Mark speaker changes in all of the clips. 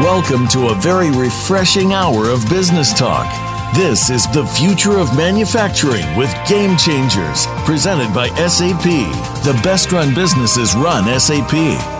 Speaker 1: Welcome to a very refreshing hour of business talk. This is the future of manufacturing with Game Changers, presented by SAP. The best run businesses run SAP.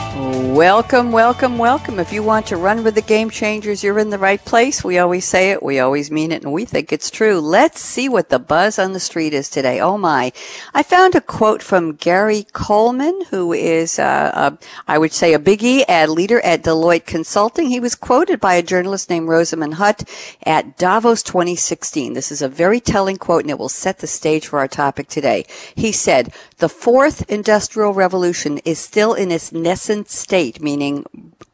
Speaker 2: Welcome, welcome, welcome. If you want to run with the game changers, you're in the right place. We always say it, we always mean it, and we think it's true. Let's see what the buzz on the street is today. Oh my. I found a quote from Gary Coleman, who is, uh, a, I would say, a biggie ad leader at Deloitte Consulting. He was quoted by a journalist named Rosamund Hutt at Davos 2016. This is a very telling quote, and it will set the stage for our topic today. He said, the fourth industrial revolution is still in its nascent state, meaning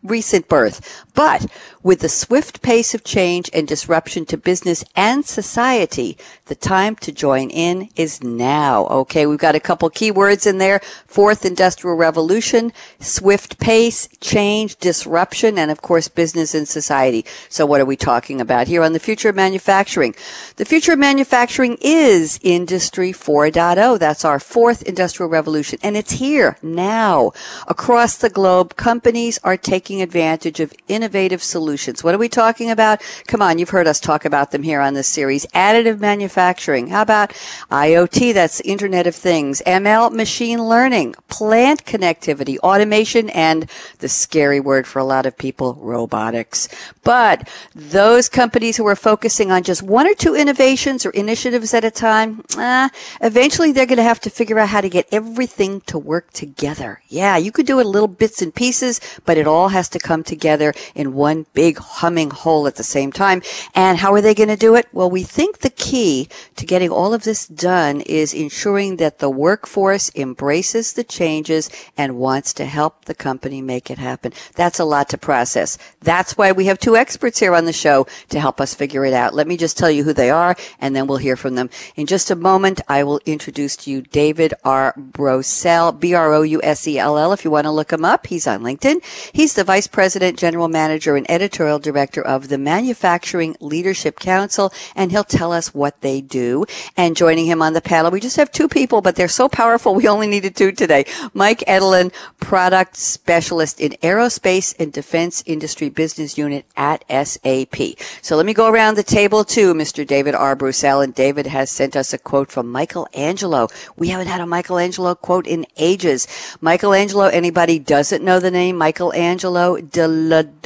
Speaker 2: recent birth. But with the swift pace of change and disruption to business and society, the time to join in is now. Okay, we've got a couple keywords in there. Fourth industrial revolution, swift pace, change, disruption, and of course business and society. So what are we talking about here on the future of manufacturing? The future of manufacturing is industry 4.0. That's our fourth industrial revolution and it's here now. Across the globe, companies are taking advantage of innovative solutions. What are we talking about? Come on, you've heard us talk about them here on this series. Additive manufacturing. How about IoT? That's Internet of Things. ML, machine learning, plant connectivity, automation, and the scary word for a lot of people, robotics. But those companies who are focusing on just one or two innovations or initiatives at a time, uh, eventually they're going to have to figure out how to get everything to work together. Yeah, you could do it little bits and pieces, but it all has to come together in one big humming whole at the same time. And how are they going to do it? Well, we think the key to getting all of this done is ensuring that the workforce embraces the changes and wants to help the company make it happen. That's a lot to process. That's why we have two experts here on the show to help us figure it out. Let me just tell you who they are and then we'll hear from them. In just a moment, I will introduce to you David R. Brousell, B-R-O-U-S-E-L-L, if you want to look him up. He's on LinkedIn. He's the Vice President, General Manager, and Editorial Director of the Manufacturing Leadership Council, and he'll tell us what they do. And joining him on the panel, we just have two people, but they're so powerful, we only needed two today. Mike Edelin, Product Specialist in Aerospace and Defense Industry Business Unit at SAP. So let me go around the table to Mr. David R. Brousell, and David has sent us a quote from Michelangelo. We haven't had a Michelangelo quote in ages. Michelangelo, anybody doesn't know the name Michelangelo de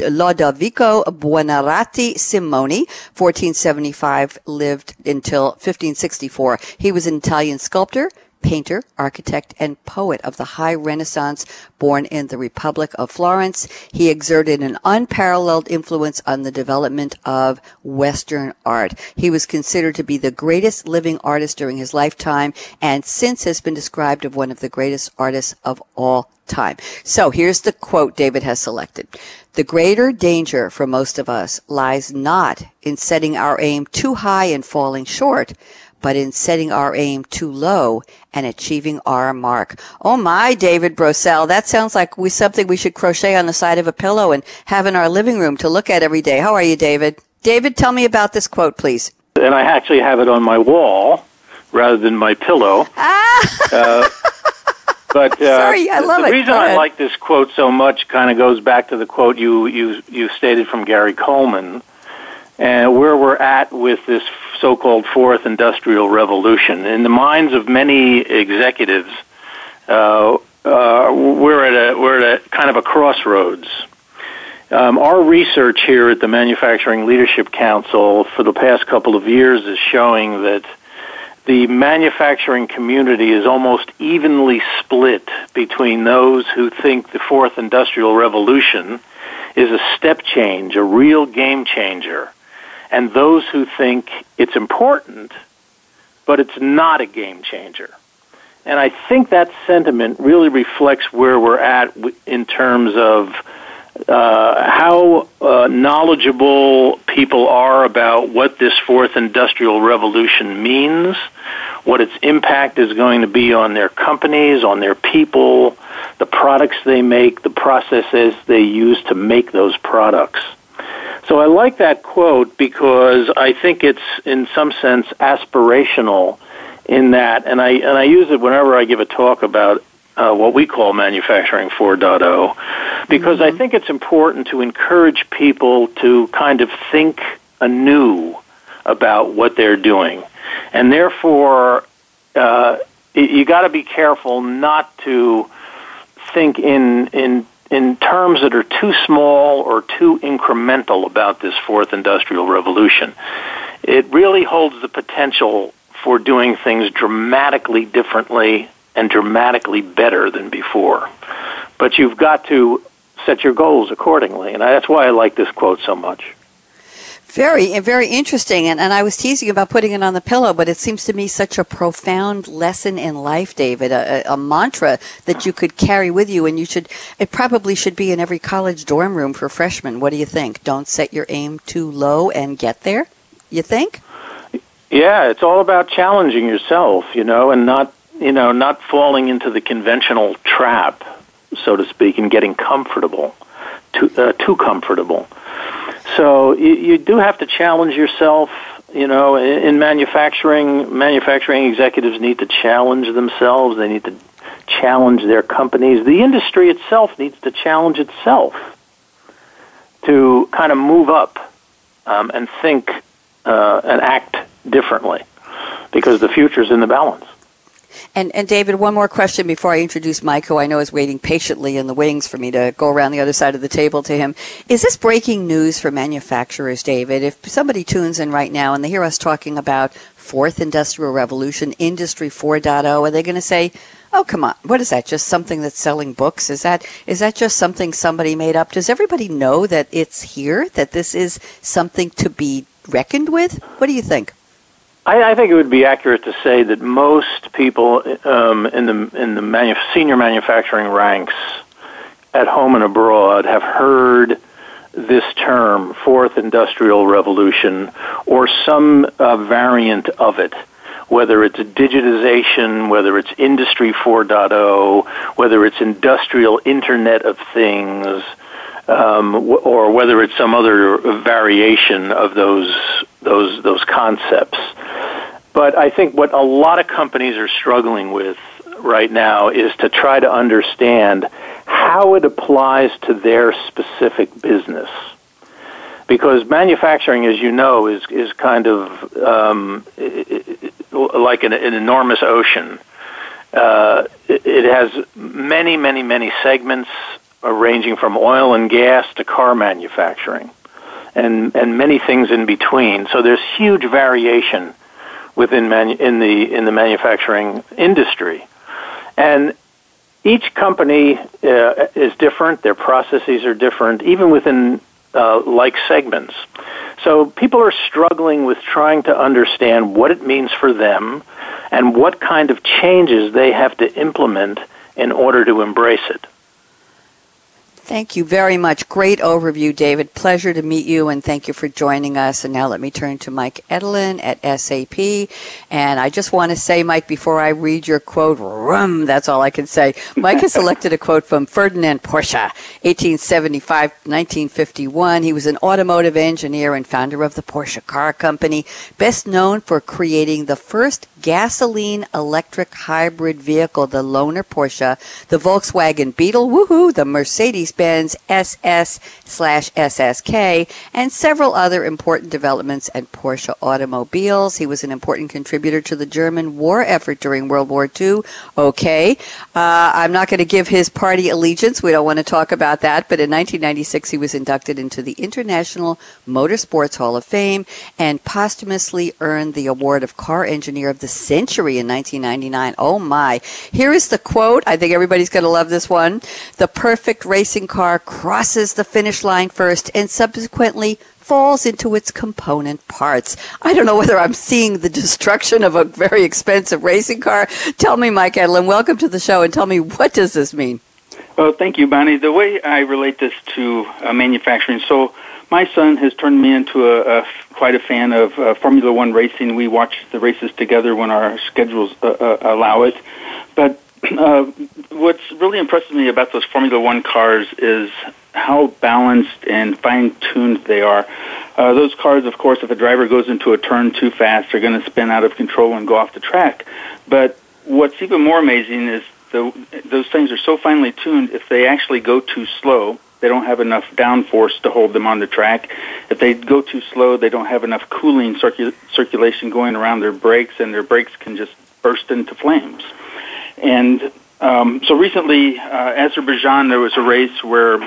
Speaker 2: Lodovico Buonarroti Simoni, 1475, lived until 1564. He was an Italian sculptor, painter, architect, and poet of the high Renaissance, born in the Republic of Florence. He exerted an unparalleled influence on the development of Western art. He was considered to be the greatest living artist during his lifetime and since has been described as one of the greatest artists of all time. So here's the quote David has selected. The greater danger for most of us lies not in setting our aim too high and falling short, but in setting our aim too low and achieving our mark. Oh my, David Brousell, that sounds like we something we should crochet on the side of a pillow and have in our living room to look at every day. How are you, David? David, tell me about this quote, please.
Speaker 3: And I actually have it on my wall rather than my pillow.
Speaker 2: Ah!
Speaker 3: Uh, but uh,
Speaker 2: Sorry, I love
Speaker 3: the
Speaker 2: it.
Speaker 3: reason I like this quote so much kind of goes back to the quote you you you stated from Gary Coleman, and where we're at with this so-called fourth industrial revolution. In the minds of many executives, uh, uh, we're at a we're at a kind of a crossroads. Um, our research here at the Manufacturing Leadership Council for the past couple of years is showing that the manufacturing community is almost evenly split between those who think the fourth industrial revolution is a step change, a real game changer, and those who think it's important, but it's not a game changer. And I think that sentiment really reflects where we're at in terms of uh, how uh, knowledgeable people are about what this fourth industrial revolution means, what its impact is going to be on their companies, on their people, the products they make, the processes they use to make those products. So I like that quote because I think it's in some sense aspirational in that, and I and I use it whenever I give a talk about uh, what we call manufacturing 4.0, because mm-hmm. I think it's important to encourage people to kind of think anew about what they're doing, and therefore uh, you got to be careful not to think in in in terms that are too small or too incremental about this fourth industrial revolution. It really holds the potential for doing things dramatically differently and dramatically better than before. But you've got to set your goals accordingly, and that's why I like this quote so much.
Speaker 2: Very, very interesting. And, and I was teasing about putting it on the pillow, but it seems to me such a profound lesson in life, David, a, a, a, mantra that you could carry with you. And you should, it probably should be in every college dorm room for freshmen. What do you think? Don't set your aim too low and get there, you think?
Speaker 3: Yeah, it's all about challenging yourself, you know, and not you know, not falling into the conventional trap, so to speak, and getting comfortable, too, uh, too comfortable. So you, you do have to challenge yourself. You know, in, in manufacturing, manufacturing executives need to challenge themselves. They need to challenge their companies. The industry itself needs to challenge itself to kind of move up um, and think uh, and act differently because the future is in the balance.
Speaker 2: And, and David, one more question before I introduce Mike, who I know is waiting patiently in the wings for me to go around the other side of the table to him. Is this breaking news for manufacturers, David? If somebody tunes in right now and they hear us talking about fourth industrial revolution, industry 4.0, are they going to say, "Oh, come on. What is that? Just something that's selling books? Is that is that just something somebody made up? Does everybody know that it's here, that this is something to be reckoned with? What do you think?"
Speaker 3: I, I think it would be accurate to say that most people um, in the in the manu- senior manufacturing ranks, at home and abroad, have heard this term, fourth industrial revolution, or some uh, variant of it, whether it's digitization, whether it's industry 4.0, whether it's industrial internet of things, um, or whether it's some other variation of those those those concepts. But I think what a lot of companies are struggling with right now is to try to understand how it applies to their specific business. Because manufacturing, as you know, is is kind of um, like an, an enormous ocean. Uh, it, it has many, many, many segments, ranging from oil and gas to car manufacturing and and many things in between. So there's huge variation within manu- in the in the manufacturing industry, and each company uh, is different. Their processes are different, even within uh, like segments. So people are struggling with trying to understand what it means for them and what kind of changes they have to implement in order to embrace it.
Speaker 2: Thank you very much. Great overview, David. Pleasure to meet you, and thank you for joining us. And now let me turn to Mike Edelin at SAP. And I just want to say, Mike, before I read your quote, rum, that's all I can say. Mike has selected a quote from Ferdinand Porsche, 1875 1951. He was an automotive engineer and founder of the Porsche Car Company, best known for creating the first gasoline electric hybrid vehicle, the Lohner Porsche, the Volkswagen Beetle, woohoo, the Mercedes Benz SS slash SSK, and several other important developments at Porsche automobiles. He was an important contributor to the German war effort during World War II. Okay. Uh, I'm not going to give his party allegiance. We don't want to talk about that. But in 1996, he was inducted into the International Motorsports Hall of Fame and posthumously earned the award of Car Engineer of the Century in 1999. Oh my. Here is the quote. I think everybody's going to love this one. The perfect racing car crosses the finish line first and subsequently falls into its component parts. I don't know whether I'm seeing the destruction of a very expensive racing car. Tell me, Mike Edelin, welcome to the show and tell me what does this mean?
Speaker 4: Well, thank you, Bonnie. The way I relate this to uh, manufacturing, so my son has turned me into a, a quite a fan of uh, Formula One racing. We watch the races together when our schedules uh, uh, allow it. But uh, what's really impressed me about those Formula One cars is how balanced and fine tuned they are. Uh, those cars, of course, if a driver goes into a turn too fast, are going to spin out of control and go off the track. But what's even more amazing is the, those things are so finely tuned. If they actually go too slow, they don't have enough downforce to hold them on the track. If they go too slow, they don't have enough cooling circu- circulation going around their brakes, and their brakes can just burst into flames. And um, so recently, uh, Azerbaijan, there was a race where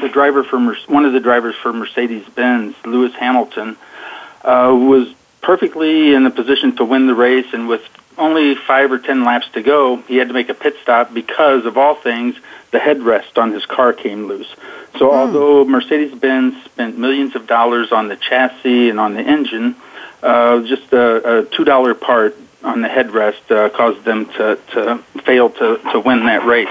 Speaker 4: the driver for Mer- one of the drivers for Mercedes Benz, Lewis Hamilton, uh, was perfectly in the position to win the race, and with only five or ten laps to go, he had to make a pit stop because, of all things, the headrest on his car came loose. So, mm. although Mercedes Benz spent millions of dollars on the chassis and on the engine, uh, just a, a two dollar part on the headrest uh, caused them to, to fail to, to win that race.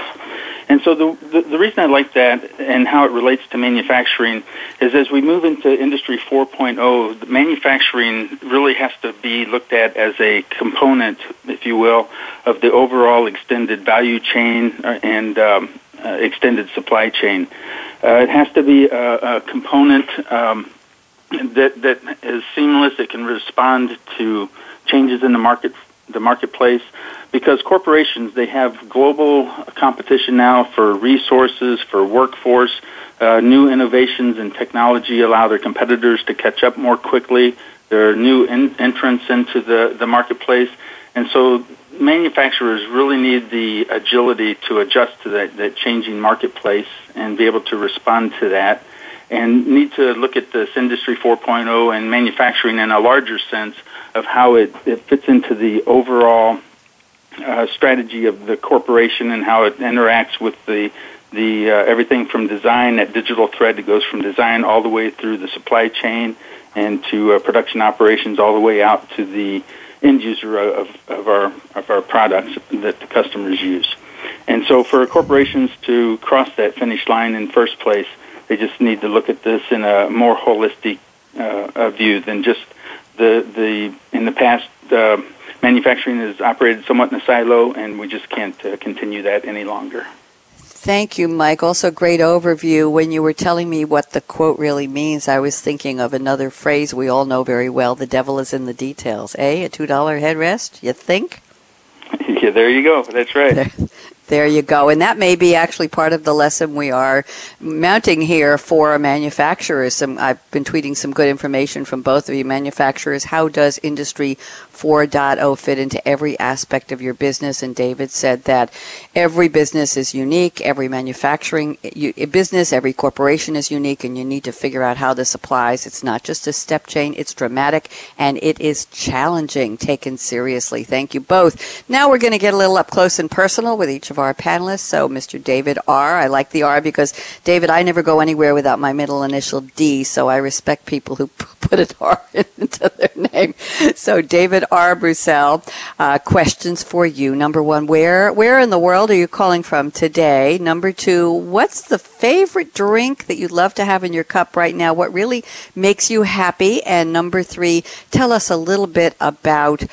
Speaker 4: And so the, the, the reason I like that and how it relates to manufacturing is as we move into Industry 4.0, the manufacturing really has to be looked at as a component, if you will, of the overall extended value chain uh, and um, uh, extended supply chain. Uh, it has to be a, a component um, that that is seamless. It can respond to changes in the market, the marketplace, because corporations they have global competition now for resources, for workforce. Uh, new innovations in technology allow their competitors to catch up more quickly. There are new in- entrants into the, the marketplace. And so manufacturers really need the agility to adjust to that, that changing marketplace and be able to respond to that and need to look at this industry 4.0 and manufacturing in a larger sense of how it, it fits into the overall uh, strategy of the corporation and how it interacts with the the uh, everything from design that digital thread that goes from design all the way through the supply chain and to uh, production operations all the way out to the end user of, of our of our products that the customers use. And so, for corporations to cross that finish line in first place, they just need to look at this in a more holistic uh, view than just the the in the past. Manufacturing is operated somewhat in a silo, and we just can't uh, continue that any longer.
Speaker 2: Thank you, Mike. Also, great overview. When you were telling me what the quote really means, I was thinking of another phrase we all know very well the devil is in the details. Eh? A $2 headrest, you think?
Speaker 4: yeah, there you go. That's right.
Speaker 2: There, there you go. And that may be actually part of the lesson we are mounting here for manufacturers. Some, I've been tweeting some good information from both of you manufacturers. How does Industry 4.0 fit into every aspect of your business? And David said that every business is unique, every manufacturing eh, business, every corporation is unique, and you need to figure out how this applies. It's not just a step change, it's dramatic, and it is challenging, taken seriously. Thank you both. Now we're going to get a little up close and personal with each of our panelists. So, Mr. David R. I like the R because, David, I never go anywhere without my middle initial D, so I respect people who put an R into their name. So, David R. Brousell, uh, questions for you. Number one, where, where in the world are you calling from today? Number two, what's the favorite drink that you'd love to have in your cup right now? What really makes you happy? And number three, tell us a little bit about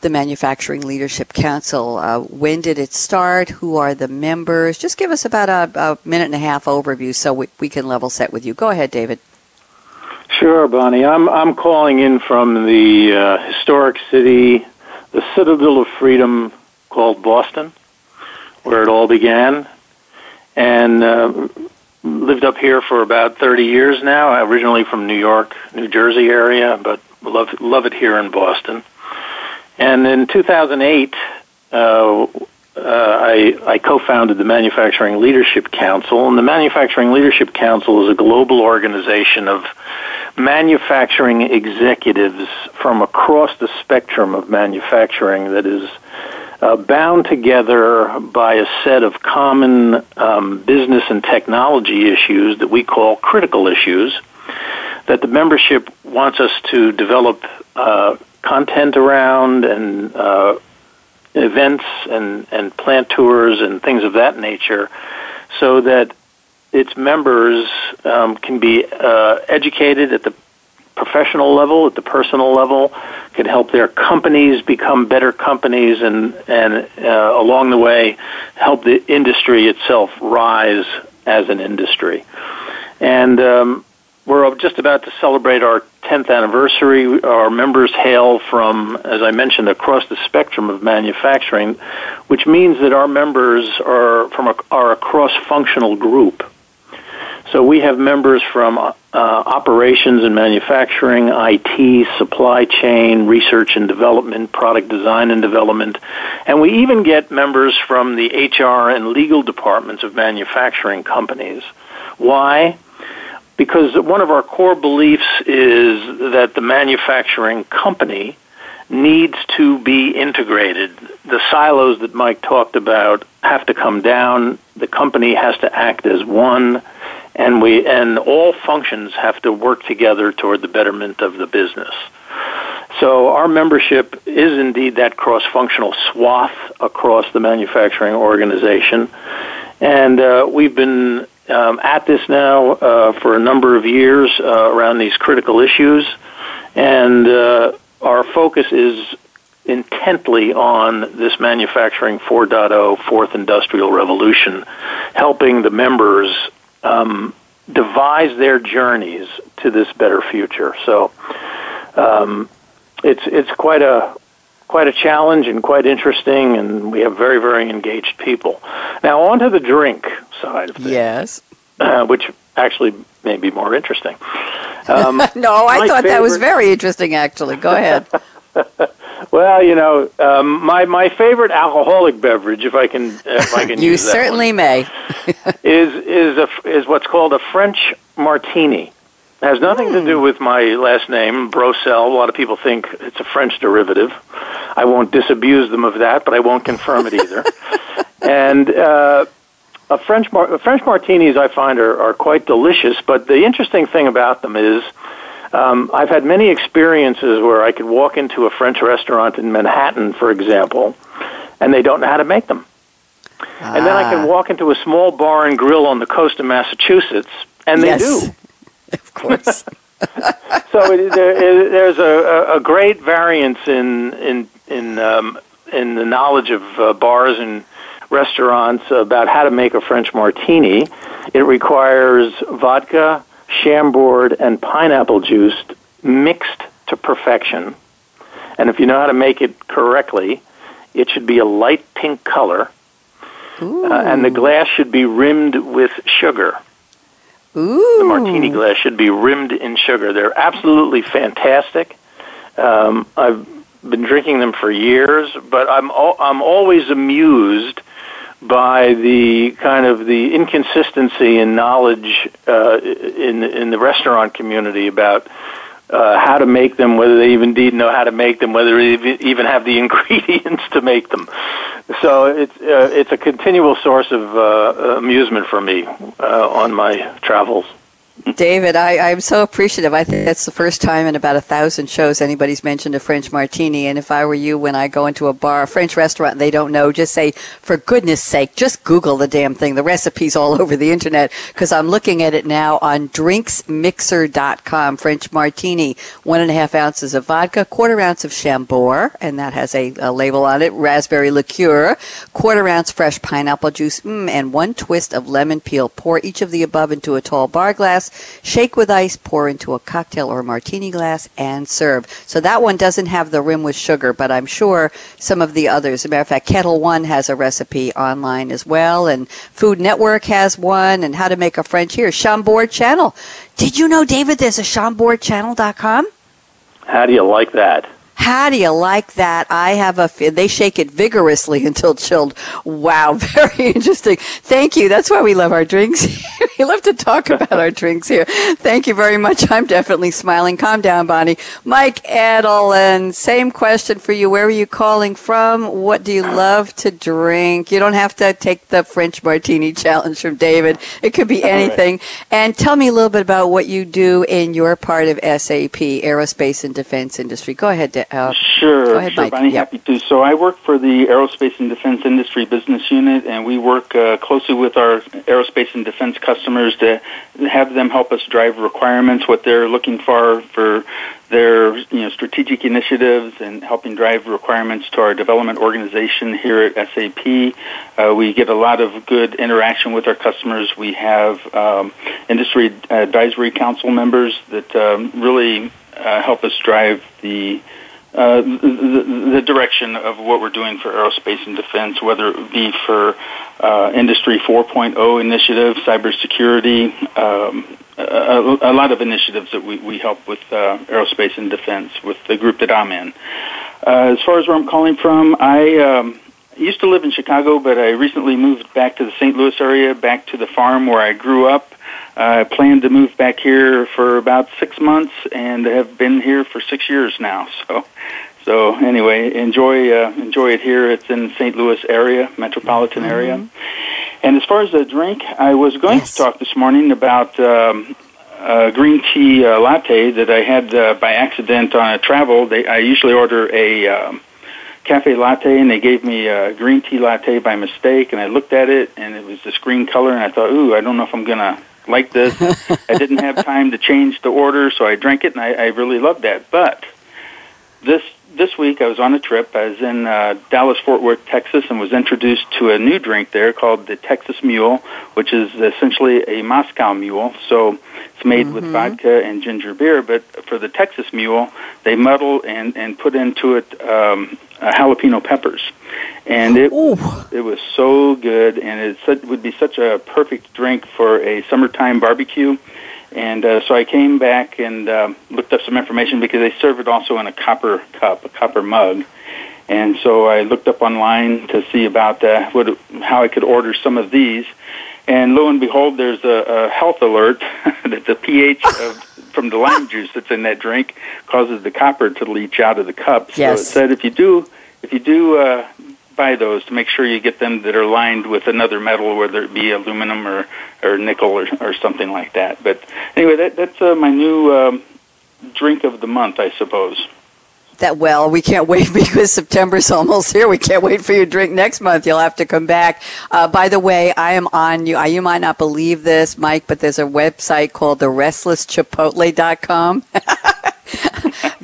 Speaker 2: the Manufacturing Leadership Council. Uh, when did it start? Who are the members? Just give us about a, a minute and a half overview so we, we, can level set with you. Go ahead, David.
Speaker 3: Sure, Bonnie. I'm I'm calling in from the uh, historic city the citadel of freedom called Boston, where it all began, and uh, lived up here for about 30 years now. Originally from New York, New Jersey area, but love love it here in Boston. And in 2008, uh, uh, I, I co-founded the Manufacturing Leadership Council, and the Manufacturing Leadership Council is a global organization of manufacturing executives from across the spectrum of manufacturing that is uh, bound together by a set of common um, business and technology issues that we call critical issues that the membership wants us to develop uh, content around and uh, events and, and plant tours and things of that nature so that its members um, can be uh, educated at the professional level, at the personal level, can help their companies become better companies, and and uh, along the way, help the industry itself rise as an industry. And um, we're just about to celebrate our 10th anniversary. Our members hail from, as I mentioned, across the spectrum of manufacturing, which means that our members are from a, are a cross-functional group. So we have members from uh, operations and manufacturing, IT, supply chain, research and development, product design and development, and we even get members from the HR and legal departments of manufacturing companies. Why? because one of our core beliefs is that the manufacturing company needs to be integrated. The silos that Mike talked about have to come down. The company has to act as one, and we and all functions have to work together toward the betterment of the business. So our membership is indeed that cross-functional swath across the manufacturing organization, and uh, we've been um, at this now uh, for a number of years uh, around these critical issues, and uh, our focus is intently on this manufacturing 4.0 fourth industrial revolution, helping the members um, devise their journeys to this better future. So um, it's it's quite a quite a challenge and quite interesting, and we have very, very engaged people. Now, on to the drink side of things.
Speaker 2: Yes.
Speaker 3: Uh, which actually may be more interesting.
Speaker 2: Um, no, I thought favorite... that was very interesting, actually. Go ahead.
Speaker 3: well, you know, um, my my favorite alcoholic beverage, if I can, if I can
Speaker 2: you certainly
Speaker 3: one,
Speaker 2: may,
Speaker 3: is is a, is what's called a French martini. It has nothing mm. to do hmm. with my last name, Brousell. A lot of people think it's a French derivative. I won't disabuse them of that, but I won't confirm it either. and uh, a French mar- French martinis, I find, are, are quite delicious. But the interesting thing about them is, um, I've had many experiences where I could walk into a French restaurant in Manhattan, for example, and they don't know how to make them. Ah. And then I can ah. walk into a small bar and grill on the coast of Massachusetts, and they
Speaker 2: yes.
Speaker 3: do.
Speaker 2: Of course.
Speaker 3: so it, there, there's a, a great variance in in in um, in the knowledge of uh, bars and restaurants about how to make a French martini. It requires vodka, Chambord, and pineapple juice mixed to perfection. And if you know how to make it correctly, it should be a light pink color. Uh, and the glass should be rimmed with sugar.
Speaker 2: Ooh.
Speaker 3: The martini glass should be rimmed in sugar. They're absolutely fantastic. Um, I've been drinking them for years, but I'm al- I'm always amused by the kind of the inconsistency in knowledge uh, in in the restaurant community about uh, how to make them, whether they even indeed know how to make them, whether they even have the ingredients to make them. So it's uh, it's a continual source of uh, amusement for me uh, on my travels.
Speaker 2: David, I, I'm so appreciative. I think that's the first time in about a thousand shows anybody's mentioned a French martini. And if I were you, when I go into a bar, a French restaurant, and they don't know, just say, for goodness sake, just Google the damn thing. The recipe's all over the internet because I'm looking at it now on drinksmixer.com. French martini, one and a half ounces of vodka, quarter ounce of Chambord, and that has a, a label on it, raspberry liqueur, quarter ounce fresh pineapple juice, mm, and one twist of lemon peel. Pour each of the above into a tall bar glass shake with ice, pour into a cocktail or martini glass, and serve. So that one doesn't have the rim with sugar, but I'm sure some of the others. As a matter of fact, Ketel One has a recipe online as well, and Food Network has one, and how to make a French here. Chambord Channel. Did you know, David, there's a chambordchannel.com?
Speaker 3: How do you like that?
Speaker 2: How do you like that? I have a. They shake it vigorously until chilled. Wow, very interesting. Thank you. That's why we love our drinks. we love to talk about our drinks here. Thank you very much. I'm definitely smiling. Calm down, Bonnie. Mike Edelin, same question for you. Where are you calling from? What do you love to drink? You don't have to take the French martini challenge from David. It could be anything. Right. And tell me a little bit about what you do in your part of SAP, aerospace and defense industry. Go ahead,
Speaker 4: uh, sure, ahead, sure, Bonnie, yep. happy to. So I work for the Aerospace and Defense Industry Business Unit, and we work uh, closely with our aerospace and defense customers to have them help us drive requirements, what they're looking for for their you know strategic initiatives, and helping drive requirements to our development organization here at SAP. Uh, we get a lot of good interaction with our customers. We have um, industry advisory council members that um, really uh, help us drive the uh, the, the, direction of what we're doing for aerospace and defense, whether it be for uh, Industry 4.0 initiatives, cybersecurity, um, a, a, lot of initiatives that we, we help with uh, aerospace and defense with the group that I'm in. Uh, as far as where I'm calling from, I um, used to live in Chicago, but I recently moved back to the St. Louis area, back to the farm where I grew up. I plan to move back here for about six months, and have been here for six years now. So, so anyway, enjoy uh, enjoy it here. It's in St. Louis area, metropolitan mm-hmm. area. And as far as the drink, I was going yes. to talk this morning about um, a green tea uh, latte that I had uh, by accident on a travel. They, I usually order a um, cafe latte, and they gave me a green tea latte by mistake. And I looked at it, and it was this green color, and I thought, "Ooh, I don't know if I'm gonna like this. I didn't have time to change the order, so I drank it, and I, I really loved that. But this this week I was on a trip. I was in uh, Dallas Fort Worth, Texas, and was introduced to a new drink there called the Texas Mule, which is essentially a Moscow Mule. So it's made mm-hmm. with vodka and ginger beer. But for the Texas Mule, they muddle and and put into it um, uh, jalapeno peppers, and it Ooh. it was so good, and it would be such a perfect drink for a summertime barbecue. And uh, so I came back and uh, looked up some information because they serve it also in a copper cup, a copper mug. And so I looked up online to see about uh, what, how I could order some of these. And lo and behold, there's a, a health alert that the pH of, from the lime juice that's in that drink causes the copper to leach out of the cup. So
Speaker 2: yes.
Speaker 4: it said if you do if you do uh, buy those, to make sure you get them that are lined with another metal, whether it be aluminum or or nickel or or something like that. But anyway, that that's uh, my new um, drink of the month, I suppose
Speaker 2: that well. We can't wait because September's almost here. We can't wait for your drink next month. You'll have to come back. Uh, by the way, I am on you. You might not believe this, Mike, but there's a website called the restlesschipotle.com.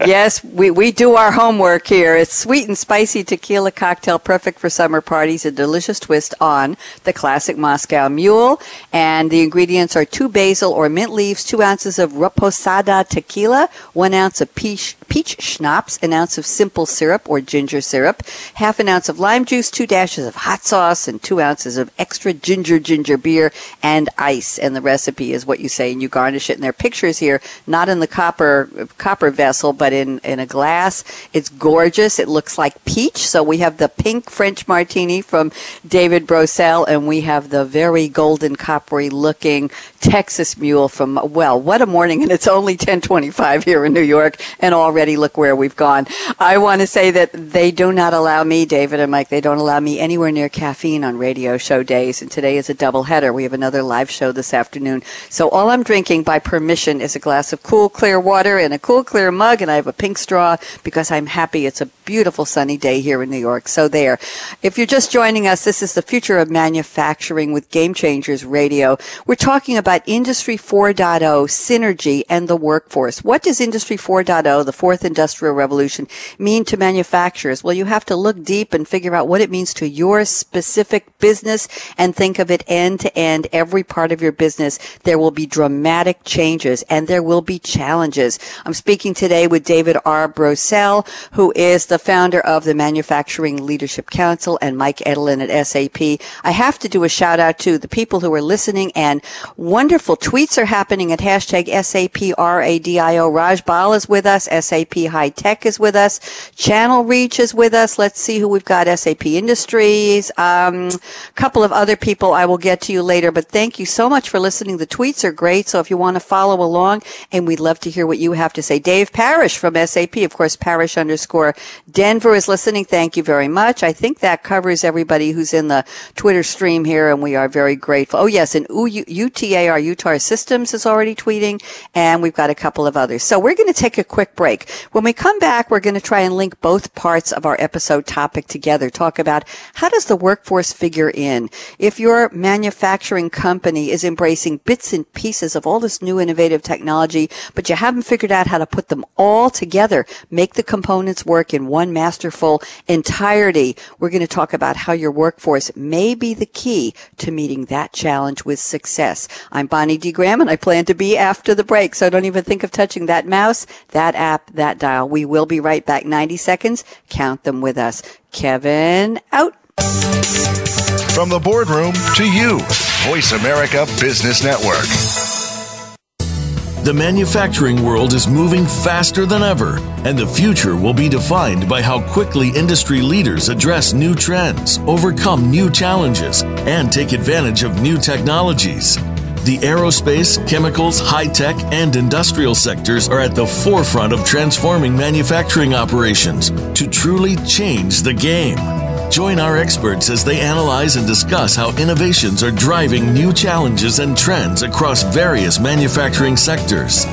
Speaker 2: yes, we, we do our homework here. It's sweet and spicy tequila cocktail, perfect for summer parties. A delicious twist on the classic Moscow Mule. And the ingredients are two basil or mint leaves, two ounces of reposada tequila, one ounce of peach, peach schnapps, an ounce of simple syrup or ginger syrup, half an ounce of lime juice, two dashes of hot sauce, and two ounces of extra ginger ginger beer and ice. And the recipe is what you say, and you garnish it. And there are pictures here, not in the copper copper vessel, but in, in a glass. It's gorgeous. It looks like peach. So we have the pink French martini from David Brousell, and we have the very golden coppery looking Texas Mule from, well, what a morning. And it's only 1025 here in New York. And already look where we've gone. I want to say that they do not allow me, David and Mike, they don't allow me anywhere near caffeine on radio show days. And today is a double header. We have another live show this afternoon. So all I'm drinking by permission is a glass of cool, clear water in a cool, clear mug. And I have a pink straw because I'm happy. It's a beautiful sunny day here in New York. So there. If you're just joining us, this is the future of manufacturing with Game Changers Radio. We're talking about Industry 4.0, synergy, and the workforce. What does Industry 4.0, the fourth industrial revolution mean to manufacturers? Well, you have to look deep and figure out what it means to your specific business and think of it end to end, every part of your business. There will be dramatic changes and there will be challenges. I'm speaking today with David R. Brousell, who is the founder of the Manufacturing Leadership Council and Mike Edelin at SAP. I have to do a shout out to the people who are listening and wonderful tweets are happening at hashtag SAPRADIO. Raj Bal is with us. SAP High Tech is with us. Channel Reach is with us. Let's see who we've got. SAP Industries. Um, a couple of other people I will get to you later, but thank you so much for listening. The tweets are great. So if you want to follow along and we'd love to hear what you have to say. Dave Parrish from SAP, of course, Parish underscore Denver is listening. Thank you very much. I think that covers everybody who's in the Twitter stream here and we are very grateful. Oh yes, and UTAR Utah Systems is already tweeting and we've got a couple of others. So we're going to take a quick break. When we come back, we're going to try and link both parts of our episode topic together. Talk about how does the workforce figure in? If your manufacturing company is embracing bits and pieces of all this new innovative technology, but you haven't figured out how to put them all together, make the components work in one masterful entirety, we're going to talk about how your workforce may be the key to meeting that challenge with success. I'm Bonnie D. Graham and I plan to be after the break, so don't even think of touching that mouse, that app, that dial. We will be right back 90 seconds. Count them with us. Kevin, out.
Speaker 5: From the boardroom to you, Voice America Business Network.
Speaker 1: The manufacturing world is moving faster than ever, and the future will be defined by how quickly industry leaders address new trends, overcome new challenges, and take advantage of new technologies. The aerospace, chemicals, high tech, and industrial sectors are at the forefront of transforming manufacturing operations to truly change the game. Join our experts as they analyze and discuss how innovations are driving new challenges and trends across various manufacturing sectors.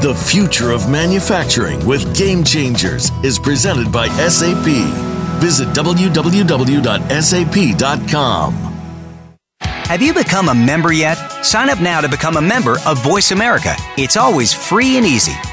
Speaker 1: The future of manufacturing with Game Changers is presented by SAP. Visit www.sap.com.
Speaker 6: Have you become a member yet? Sign up now to become a member of Voice America. It's always free and easy.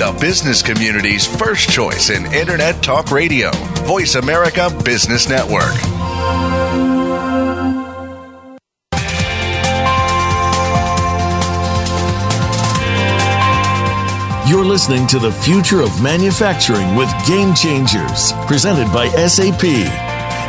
Speaker 5: the business community's first choice in Internet Talk Radio. Voice America Business Network.
Speaker 1: You're listening to the future of manufacturing with Game Changers, presented by SAP.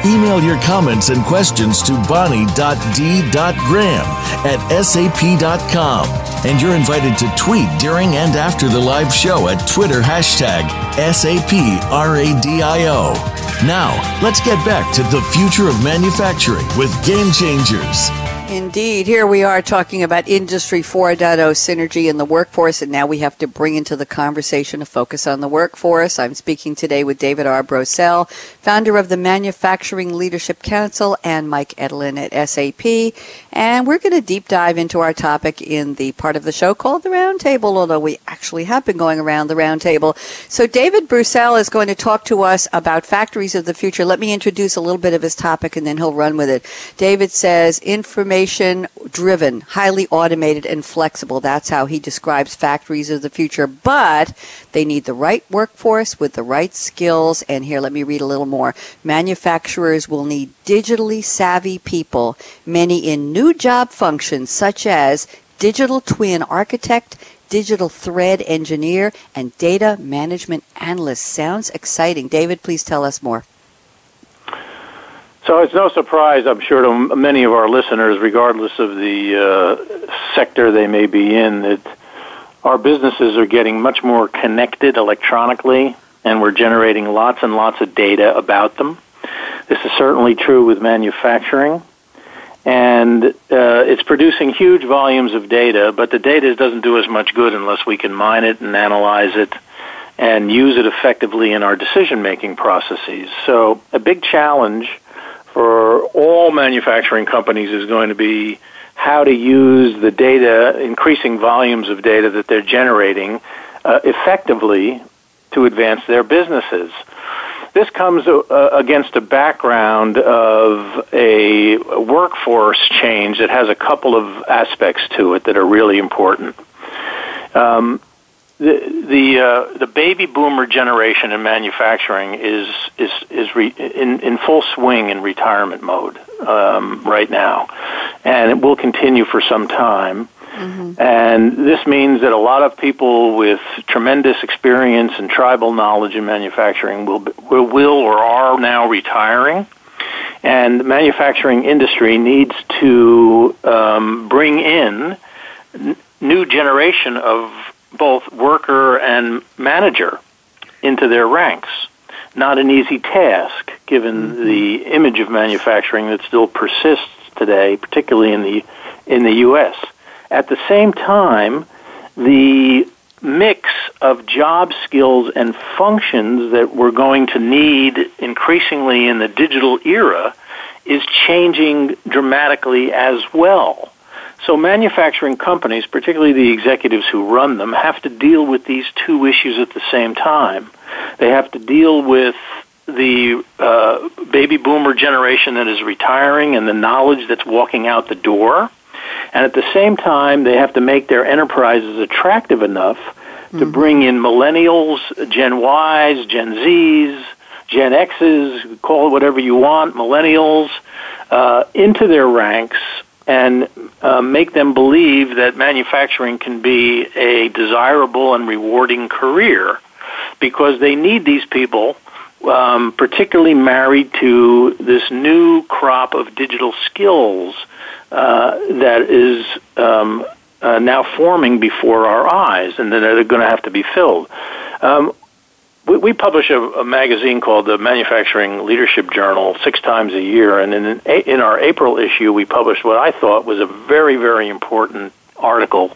Speaker 1: Email your comments and questions to bonnie.d.graham at sap.com. And you're invited to tweet during and after the live show at Twitter hashtag SAPRADIO. Now, let's get back to the future of manufacturing with Game Changers.
Speaker 2: Indeed. Here we are talking about Industry 4.0 synergy in the workforce, and now we have to bring into the conversation a focus on the workforce. I'm speaking today with David R. Brousell, founder of the Manufacturing Leadership Council, and Mike Edelin at SAP. And we're going to deep dive into our topic in the part of the show called the Roundtable, although we actually have been going around the Roundtable. So David Brousell is going to talk to us about factories of the future. Let me introduce a little bit of his topic, and then he'll run with it. David says information automation driven, highly automated and flexible. That's how he describes factories of the future. But they need the right workforce with the right skills. And here, let me read a little more. Manufacturers will need digitally savvy people, many in new job functions such as digital twin architect, digital thread engineer, and data management analyst. Sounds exciting. David, please tell us more.
Speaker 3: So it's no surprise, I'm sure, to many of our listeners, regardless of the uh, sector they may be in, that our businesses are getting much more connected electronically, and we're generating lots and lots of data about them. This is certainly true with manufacturing, and uh, it's producing huge volumes of data, but the data doesn't do as much good unless we can mine it and analyze it and use it effectively in our decision making processes. So, a big challenge for all manufacturing companies is going to be how to use the data, increasing volumes of data that they're generating uh, effectively to advance their businesses. This comes uh, against a background of a workforce change that has a couple of aspects to it that are really important. Um, the the uh, the baby boomer generation in manufacturing is is is re, in in full swing in retirement mode um, right now, and it will continue for some time. Mm-hmm. And this means that a lot of people with tremendous experience and tribal knowledge in manufacturing will will, will or are now retiring. And the manufacturing industry needs to um, bring in n- new generation of both worker and manager into their ranks. Not an easy task, given mm-hmm. the image of manufacturing that still persists today, particularly in the in the U.S. At the same time, the mix of job skills and functions that we're going to need increasingly in the digital era is changing dramatically as well. So manufacturing companies, particularly the executives who run them, have to deal with these two issues at the same time. They have to deal with the uh, baby boomer generation that is retiring and the knowledge that's walking out the door. And at the same time, they have to make their enterprises attractive enough mm-hmm. to bring in millennials, Gen Ys, Gen Zs, Gen Xs, call it whatever you want, millennials, uh, into their ranks and uh, make them believe that manufacturing can be a desirable and rewarding career because they need these people, um, particularly married to this new crop of digital skills uh, that is um, uh, now forming before our eyes and that are going to have to be filled. Um, we, we publish a, a, magazine called the Manufacturing Leadership Journal six times a year, and in, in our April issue, we published what I thought was a very, very important article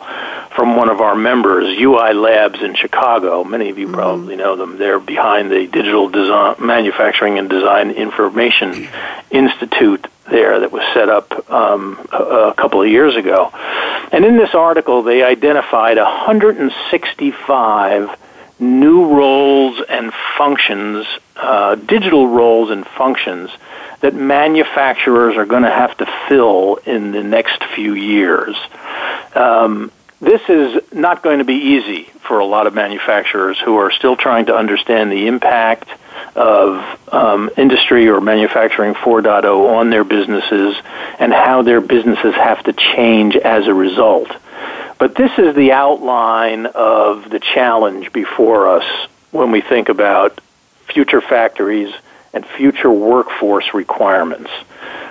Speaker 3: from one of our members, UI Labs in Chicago. Many of you mm-hmm. probably know them. They're behind the Digital Design, Manufacturing and Design Information Institute there that was set up um, a, a couple of years ago. And in this article, they identified 165 new roles and functions, uh, digital roles and functions that manufacturers are going to have to fill in the next few years. Um, this is not going to be easy for a lot of manufacturers who are still trying to understand the impact of um, industry or manufacturing 4.0 on their businesses and how their businesses have to change as a result. But this is the outline of the challenge before us when we think about future factories and future workforce requirements.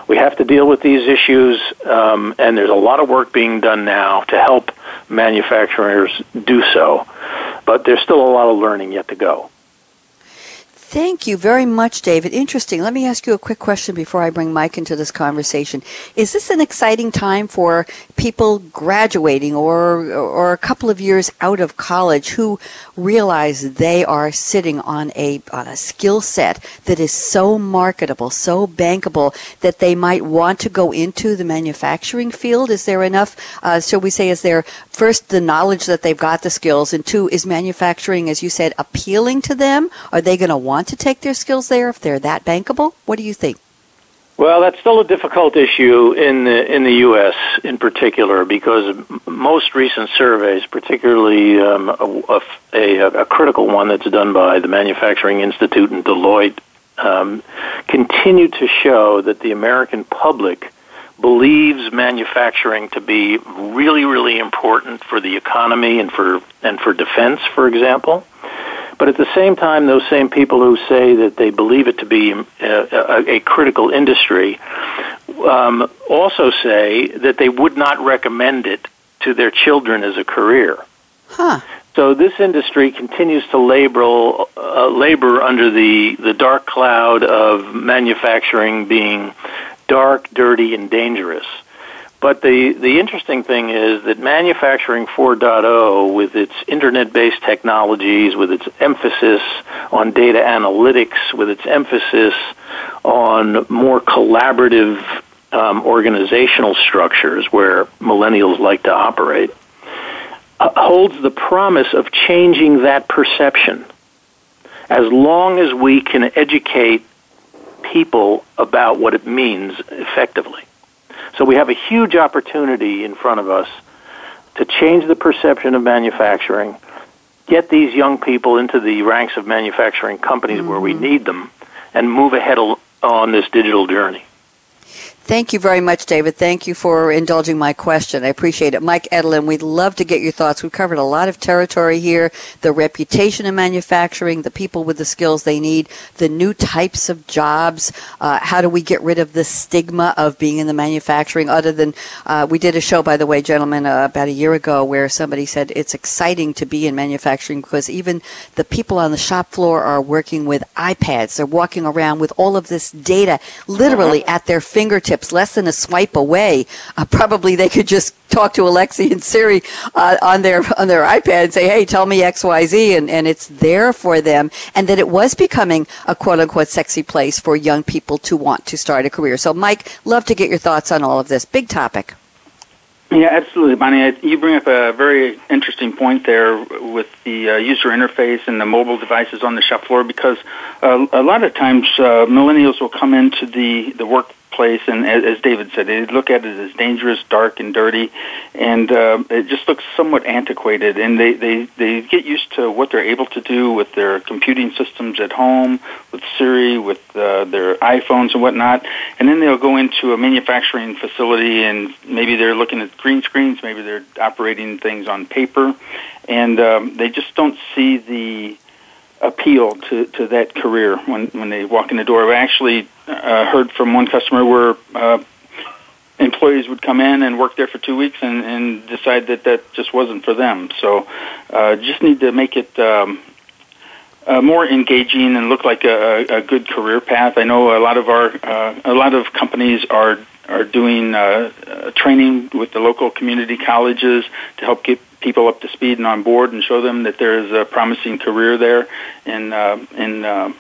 Speaker 3: We have to deal with these issues, um, and there's a lot of work being done now to help manufacturers do so. But there's still a lot of learning yet to go.
Speaker 2: Thank you very much, David. Interesting. Let me ask you a quick question before I bring Mike into this conversation. Is this an exciting time for people graduating or or a couple of years out of college who realize they are sitting on a on a skill set that is so marketable, so bankable that they might want to go into the manufacturing field? Is there enough? Uh, shall we say, is there first the knowledge that they've got the skills, and two, is manufacturing, as you said, appealing to them? Are they going to want to take their skills there if they're that bankable? What do you think?
Speaker 3: Well, that's still a difficult issue in the in the U.S. in particular because most recent surveys, particularly um, a, a, a, critical one that's done by the Manufacturing Institute and Deloitte, um, continue to show that the American public believes manufacturing to be really, really important for the economy and for and for defense, for example. But at the same time, those same people who say that they believe it to be a, a, a critical industry um, also say that they would not recommend it to their children as a career.
Speaker 2: Huh.
Speaker 3: So this industry continues to labor uh, labor under the the dark cloud of manufacturing being dark, dirty, and dangerous. But the, the interesting thing is that manufacturing 4.0, with its internet based technologies, with its emphasis on data analytics, with its emphasis on more collaborative um, organizational structures where millennials like to operate, uh, holds the promise of changing that perception. As long as we can educate people about what it means effectively. So we have a huge opportunity in front of us to change the perception of manufacturing, get these young people into the ranks of manufacturing companies mm-hmm. where we mm-hmm. need them, and move ahead on this digital journey.
Speaker 2: Thank you very much, David. Thank you for indulging my question. I appreciate it. Mike Edelin, we'd love to get your thoughts. We've covered a lot of territory here the reputation of manufacturing, the people with the skills they need, the new types of jobs. Uh, how do we get rid of the stigma of being in the manufacturing? Other than, uh, we did a show, by the way, gentlemen, uh, about a year ago where somebody said it's exciting to be in manufacturing because even the people on the shop floor are working with iPads. They're walking around with all of this data literally uh-huh. at their fingertips fingertips, less than a swipe away. Uh, probably they could just talk to Alexa and Siri uh, on their on their iPad and say, "Hey, tell me X, Y, Z," and and it's there for them. And that it was becoming a quote unquote sexy place for young people to want to start a career. So, Mike, love to get your thoughts on all of this. Big topic.
Speaker 4: Yeah, absolutely, Bonnie. You bring up a very interesting point there with the uh, user interface and the mobile devices on the shop floor because uh, a lot of times uh, millennials will come into the, the work place, and as, David said, they look at it as dangerous, dark, and dirty, and uh, it just looks somewhat antiquated. And they, they they get used to what they're able to do with their computing systems at home, with Siri, with uh, their iPhones and whatnot. And then they'll go into a manufacturing facility, and maybe they're looking at green screens, maybe they're operating things on paper, and um, they just don't see the appeal to, to that career when, when they walk in the door. I actually uh, heard from one customer where uh, employees would come in and work there for two weeks and, and decide that that just wasn't for them. So uh, just need to make it um, uh, more engaging and look like a, a good career path. I know a lot of our uh, a lot of companies are are doing uh, uh, training with the local community colleges to help get people up to speed and on board and show them that there is a promising career there in uh, in uh,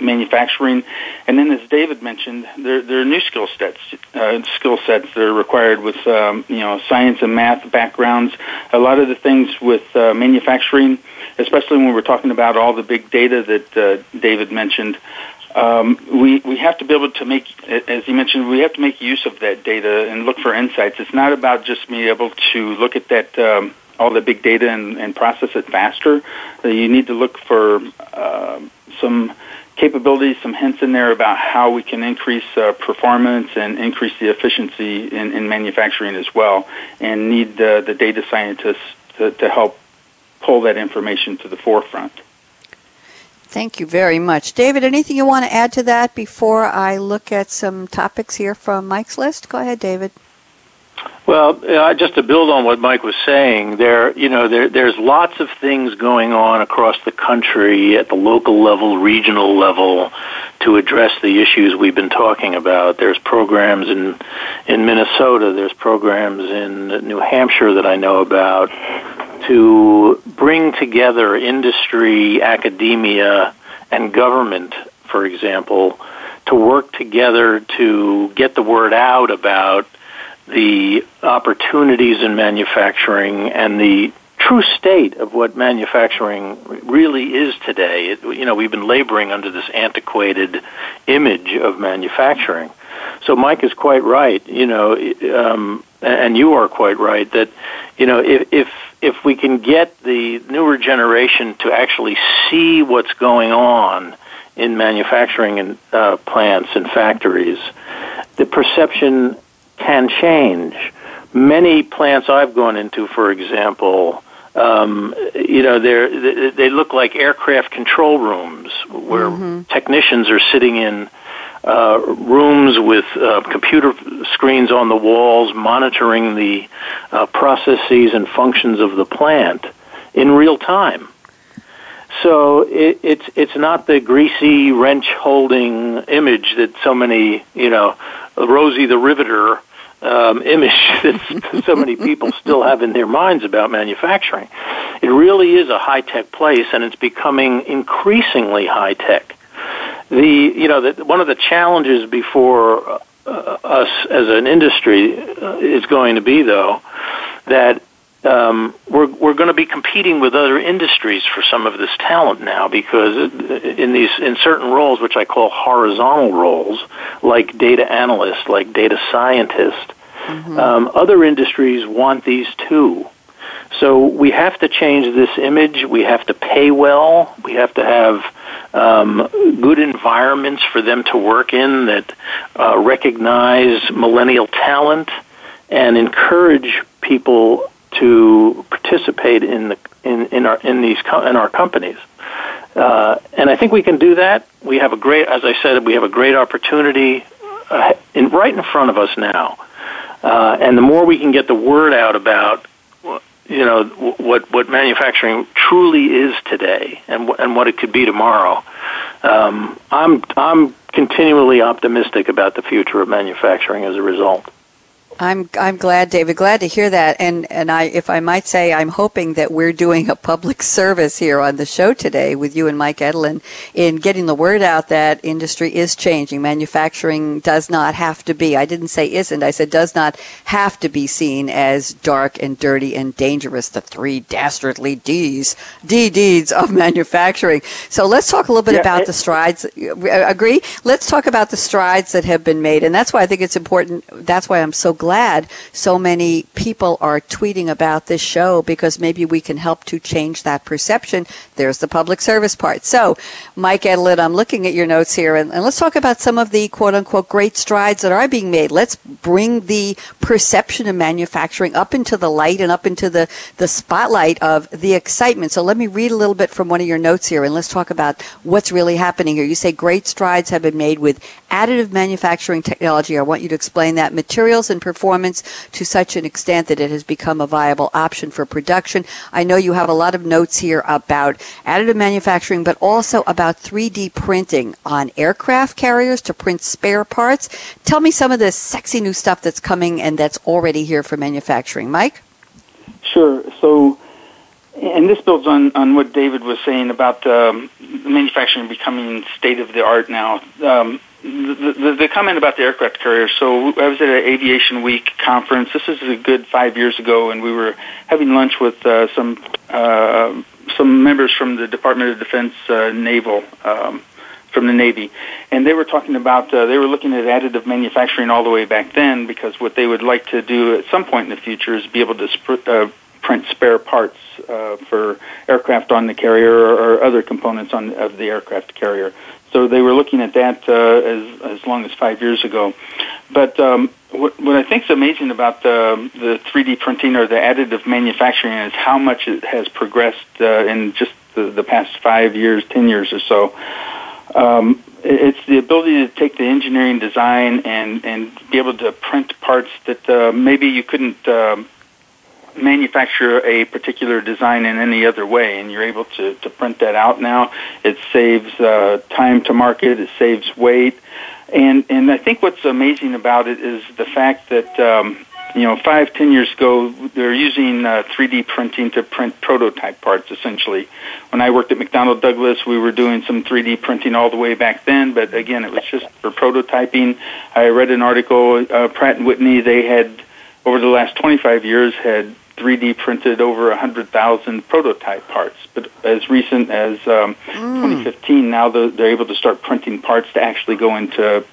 Speaker 4: manufacturing. And then, as David mentioned, there, there are new skill sets uh, skill sets that are required with um, you know science and math backgrounds. A lot of the things with uh, manufacturing, especially when we're talking about all the big data that uh, David mentioned. Um, we we have to be able to make, as you mentioned, we have to make use of that data and look for insights. It's not about just being able to look at that um, all the big data and, and process it faster. You need to look for uh, some capabilities, some hints in there about how we can increase uh, performance and increase the efficiency in, in manufacturing as well, and need uh, the data scientists to, to help pull that information to the forefront.
Speaker 2: Thank you very much. David, anything you want to add to that before I look at some topics here from Mike's list? Go ahead, David.
Speaker 3: Well, uh, just to build on what Mike was saying, there, you know, there, there's lots of things going on across the country at the local level, regional level, to address the issues we've been talking about. There's programs in in Minnesota. There's programs in New Hampshire that I know about to bring together industry, academia, and government, for example, to work together to get the word out about the opportunities in manufacturing and the true state of what manufacturing really is today. It, you know, we've been laboring under this antiquated image of manufacturing. So Mike is quite right. You know, um, and you are quite right that you know if if if we can get the newer generation to actually see what's going on in manufacturing and uh, plants and factories, the perception can change. Many plants I've gone into, for example, um, you know, they they look like aircraft control rooms where mm-hmm. technicians are sitting in uh, rooms with uh, computer screens on the walls, monitoring the uh, processes and functions of the plant in real time. So it, it's it's not the greasy wrench holding image that so many you know Rosie the Riveter um, image that so many people still have in their minds about manufacturing. It really is a high tech place, and it's becoming increasingly high tech. The you know the, one of the challenges before uh, us as an industry uh, is going to be though that um, we're we're going to be competing with other industries for some of this talent now because in these in certain roles which I call horizontal roles like data analyst like data scientist mm-hmm. um, other industries want these too. So we have to change this image. We have to pay well. We have to have um, good environments for them to work in that uh, recognize millennial talent and encourage people to participate in the in, in our in these in our companies. Uh, and I think we can do that. We have a great, as I said, we have a great opportunity uh, in, right in front of us now. Uh, and the more we can get the word out about, you know, what what manufacturing truly is today, and and what it could be tomorrow, um, I'm I'm continually optimistic about the future of manufacturing as a result.
Speaker 2: I'm I'm glad, David. Glad to hear that. And and I, if I might say, I'm hoping that we're doing a public service here on the show today with you and Mike Edelin in getting the word out that industry is changing. Manufacturing does not have to be. I didn't say isn't. I said does not have to be seen as dark and dirty and dangerous. The three dastardly D's, D deeds of manufacturing. So let's talk a little bit yeah, about it, the strides. Agree? Let's talk about the strides that have been made, and that's why I think it's important. That's why I'm so glad glad so many people are tweeting about this show because maybe we can help to change that perception. There's the public service part. So, Mike Edelin, I'm looking at your notes here, and, and let's talk about some of the quote unquote great strides that are being made. Let's bring the perception of manufacturing up into the light and up into the, the spotlight of the excitement. So, let me read a little bit from one of your notes here, and let's talk about what's really happening here. You say great strides have been made with additive manufacturing technology. I want you to explain that materials and performance to such an extent that it has become a viable option for production. I know you have a lot of notes here about additive manufacturing, but also about 3D printing on aircraft carriers to print spare parts. Tell me some of the sexy new stuff that's coming and that's already here for manufacturing. Mike?
Speaker 4: Sure. So, and this builds on, on what David was saying about um, manufacturing becoming state of the art now. Um, the, the, the comment about the aircraft carrier. So I was at an Aviation Week conference. This is a good five years ago, and we were having lunch with uh, some uh, some members from the Department of Defense uh, Naval. Um, from the Navy, and they were talking about uh, they were looking at additive manufacturing all the way back then because what they would like to do at some point in the future is be able to sp- uh, print spare parts uh, for aircraft on the carrier or, or other components on of the aircraft carrier. So they were looking at that uh, as as long as five years ago. But um, what, what I think is amazing about the the 3D printing or the additive manufacturing is how much it has progressed uh, in just the, the past five years, ten years or so. Um, it's the ability to take the engineering design and and be able to print parts that uh, maybe you couldn't. Um, manufacture a particular design in any other way, and you're able to, to print that out now. It saves uh, time to market, it saves weight, and and I think what's amazing about it is the fact that um, you know five ten years ago they're using uh, 3D printing to print prototype parts essentially. When I worked at McDonnell Douglas, we were doing some 3D printing all the way back then, but again it was just for prototyping. I read an article uh, Pratt and Whitney they had over the last 25 years had 3D printed over 100,000 prototype parts. But as recent as um, mm. 2015, now they're able to start printing parts to actually go into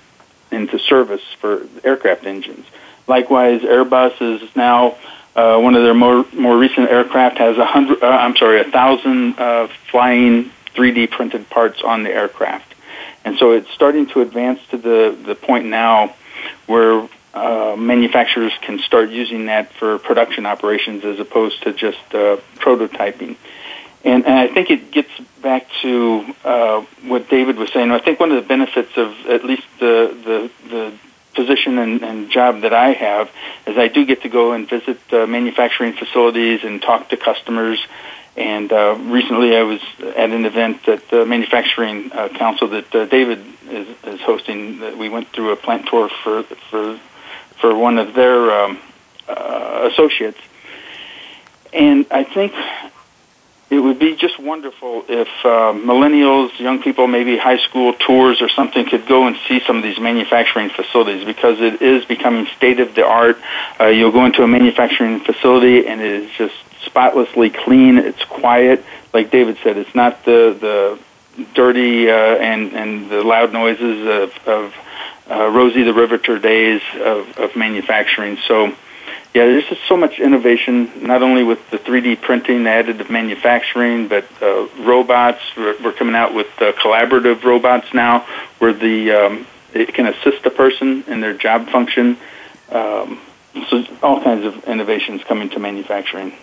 Speaker 4: into service for aircraft engines. Likewise, Airbus is now uh, one of their more more recent aircraft has a hundred. Uh, I'm sorry, a thousand uh, flying 3D printed parts on the aircraft, and so it's starting to advance to the the point now where uh, manufacturers can start using that for production operations as opposed to just uh, prototyping. And, and I think it gets back to uh, what David was saying. I think one of the benefits of at least the the, the position and, and job that I have is I do get to go and visit manufacturing facilities and talk to customers. And uh, recently, I was at an event at the Manufacturing uh, Council that David is, is hosting. We went through a plant tour for for for one of their um, uh, associates. And I think it would be just wonderful if uh, millennials, young people, maybe high school tours or something could go and see some of these manufacturing facilities because it is becoming state of the art. Uh, you'll go into a manufacturing facility and it is just spotlessly clean. It's quiet. Like David said, it's not the the dirty uh, and and the loud noises of, of uh, Rosie the Riveter days of, of manufacturing. So, yeah, there's just so much innovation, not only with the 3D printing, the additive manufacturing, but uh, robots. We're, we're coming out with uh, collaborative robots now, where the um, it can assist a person in their job function. Um, so, all kinds of innovations coming to manufacturing.